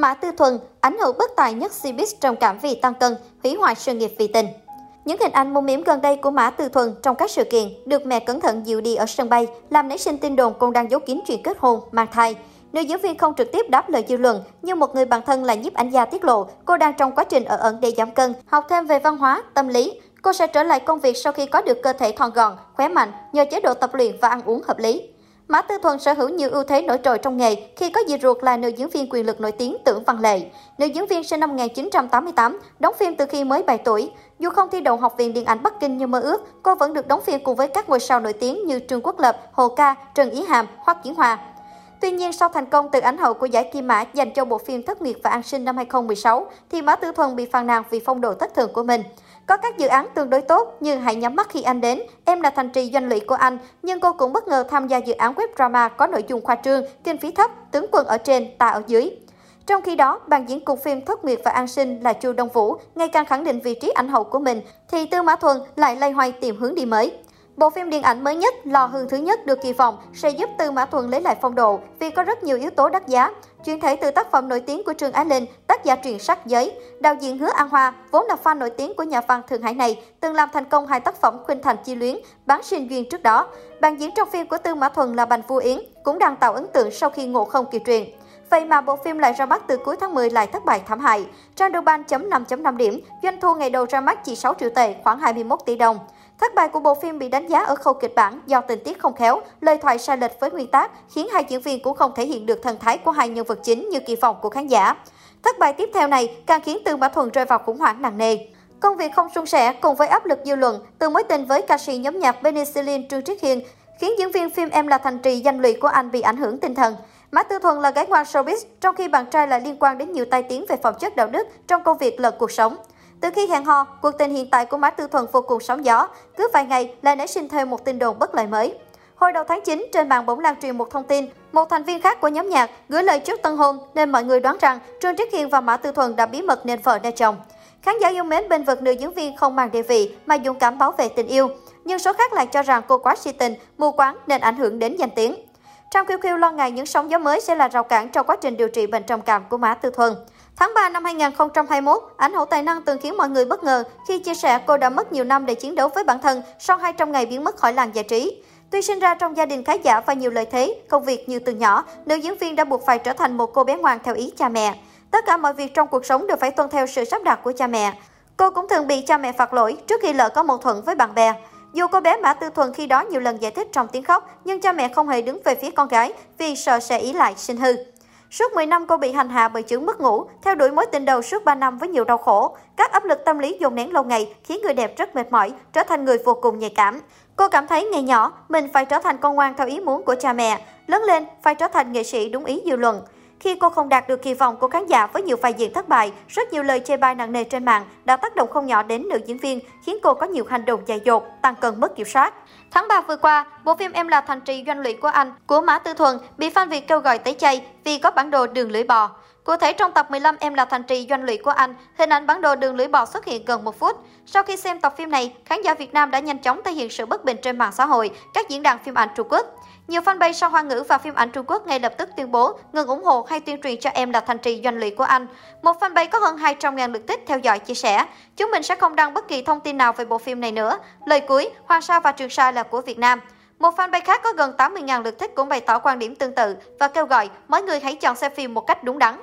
Mã Tư Thuần, ảnh hưởng bất tài nhất Cbiz trầm cảm vì tăng cân, hủy hoại sự nghiệp vì tình. Những hình ảnh mô miếm gần đây của Mã Tư Thuần trong các sự kiện được mẹ cẩn thận dịu đi ở sân bay, làm nảy sinh tin đồn cô đang giấu kín chuyện kết hôn, mang thai. Nữ diễn viên không trực tiếp đáp lời dư luận, nhưng một người bạn thân là nhiếp ảnh gia tiết lộ cô đang trong quá trình ở ẩn để giảm cân, học thêm về văn hóa, tâm lý. Cô sẽ trở lại công việc sau khi có được cơ thể thon gọn, khỏe mạnh nhờ chế độ tập luyện và ăn uống hợp lý. Mã Tư Thuần sở hữu nhiều ưu thế nổi trội trong nghề khi có dì ruột là nữ diễn viên quyền lực nổi tiếng Tưởng Văn Lệ. Nữ diễn viên sinh năm 1988, đóng phim từ khi mới 7 tuổi. Dù không thi đậu Học viện Điện ảnh Bắc Kinh như mơ ước, cô vẫn được đóng phim cùng với các ngôi sao nổi tiếng như Trương Quốc Lập, Hồ Ca, Trần Ý Hàm, Hoắc Kiến Hòa. Tuy nhiên, sau thành công từ ảnh hậu của giải Kim Mã dành cho bộ phim Thất Nguyệt và An sinh năm 2016, thì Mã Tư Thuần bị phàn nàn vì phong độ thất thường của mình. Có các dự án tương đối tốt như Hãy nhắm mắt khi anh đến, Em là thành trì doanh lụy của anh, nhưng cô cũng bất ngờ tham gia dự án web drama có nội dung khoa trương, kinh phí thấp, tướng quân ở trên, ta ở dưới. Trong khi đó, ban diễn cùng phim Thất Nguyệt và An Sinh là Chu Đông Vũ ngày càng khẳng định vị trí ảnh hậu của mình, thì Tư Mã Thuần lại lay hoay tìm hướng đi mới. Bộ phim điện ảnh mới nhất Lò Hương thứ nhất được kỳ vọng sẽ giúp Tư Mã Thuần lấy lại phong độ vì có rất nhiều yếu tố đắt giá. Chuyển thể từ tác phẩm nổi tiếng của Trương Á Linh, tác giả truyện sắc giấy, đạo diễn Hứa An Hoa, vốn là fan nổi tiếng của nhà văn Thượng Hải này, từng làm thành công hai tác phẩm Khuynh Thành Chi Luyến, Bán sinh duyên trước đó. Bạn diễn trong phim của Tư Mã Thuần là Bành Vu Yến, cũng đang tạo ấn tượng sau khi ngộ không kỳ truyền. Vậy mà bộ phim lại ra mắt từ cuối tháng 10 lại thất bại thảm hại. Trang ban chấm 5.5 điểm, doanh thu ngày đầu ra mắt chỉ 6 triệu tệ, khoảng 21 tỷ đồng. Thất bại của bộ phim bị đánh giá ở khâu kịch bản do tình tiết không khéo, lời thoại sai lệch với nguyên tác, khiến hai diễn viên cũng không thể hiện được thần thái của hai nhân vật chính như kỳ vọng của khán giả. Thất bại tiếp theo này càng khiến Tư Mã Thuần rơi vào khủng hoảng nặng nề. Công việc không suôn sẻ cùng với áp lực dư luận từ mối tình với ca sĩ nhóm nhạc Penicillin Trương Triết Hiền khiến diễn viên phim Em là thành trì danh lụy của anh bị ảnh hưởng tinh thần. Mã Tư Thuần là gái ngoan showbiz, trong khi bạn trai lại liên quan đến nhiều tai tiếng về phẩm chất đạo đức trong công việc lật cuộc sống. Từ khi hẹn hò, cuộc tình hiện tại của Mã Tư Thuần vô cùng sóng gió, cứ vài ngày lại nảy sinh thêm một tin đồn bất lợi mới. Hồi đầu tháng 9, trên mạng bỗng lan truyền một thông tin, một thành viên khác của nhóm nhạc gửi lời chúc tân hôn nên mọi người đoán rằng Trương Trích Hiền và Mã Tư Thuần đã bí mật nên vợ nên chồng. Khán giả yêu mến bên vực nữ diễn viên không mang địa vị mà dũng cảm bảo vệ tình yêu, nhưng số khác lại cho rằng cô quá si tình, mù quáng nên ảnh hưởng đến danh tiếng. Trang QQ lo ngại những sóng gió mới sẽ là rào cản trong quá trình điều trị bệnh trầm cảm của Mã Tư Thuần. Tháng 3 năm 2021, ảnh hậu tài năng từng khiến mọi người bất ngờ khi chia sẻ cô đã mất nhiều năm để chiến đấu với bản thân sau 200 ngày biến mất khỏi làng giải trí. Tuy sinh ra trong gia đình khá giả và nhiều lợi thế, công việc như từ nhỏ, nữ diễn viên đã buộc phải trở thành một cô bé ngoan theo ý cha mẹ. Tất cả mọi việc trong cuộc sống đều phải tuân theo sự sắp đặt của cha mẹ. Cô cũng thường bị cha mẹ phạt lỗi trước khi lỡ có mâu thuẫn với bạn bè. Dù cô bé Mã Tư Thuần khi đó nhiều lần giải thích trong tiếng khóc, nhưng cha mẹ không hề đứng về phía con gái vì sợ sẽ ý lại sinh hư. Suốt 10 năm cô bị hành hạ bởi chứng mất ngủ, theo đuổi mối tình đầu suốt 3 năm với nhiều đau khổ. Các áp lực tâm lý dồn nén lâu ngày khiến người đẹp rất mệt mỏi, trở thành người vô cùng nhạy cảm. Cô cảm thấy ngày nhỏ mình phải trở thành con ngoan theo ý muốn của cha mẹ, lớn lên phải trở thành nghệ sĩ đúng ý dư luận. Khi cô không đạt được kỳ vọng của khán giả với nhiều vai diễn thất bại, rất nhiều lời chê bai nặng nề trên mạng đã tác động không nhỏ đến nữ diễn viên, khiến cô có nhiều hành động dại dột, tăng cân mất kiểm soát. Tháng 3 vừa qua, bộ phim Em là thành trì doanh lụy của anh của Mã Tư Thuần bị fan Việt kêu gọi tẩy chay vì có bản đồ đường lưỡi bò. Cụ thể trong tập 15 Em là thành trì doanh lũy của anh, hình ảnh bản đồ đường lưỡi bò xuất hiện gần một phút. Sau khi xem tập phim này, khán giả Việt Nam đã nhanh chóng thể hiện sự bất bình trên mạng xã hội, các diễn đàn phim ảnh Trung Quốc. Nhiều fanpage sau Hoa ngữ và phim ảnh Trung Quốc ngay lập tức tuyên bố ngừng ủng hộ hay tuyên truyền cho em là thành trì doanh lũy của anh. Một fanpage có hơn 200.000 lượt thích theo dõi chia sẻ. Chúng mình sẽ không đăng bất kỳ thông tin nào về bộ phim này nữa. Lời cuối, Hoàng Sa và Trường Sa là của Việt Nam. Một fanpage khác có gần 80.000 lượt thích cũng bày tỏ quan điểm tương tự và kêu gọi mọi người hãy chọn xem phim một cách đúng đắn.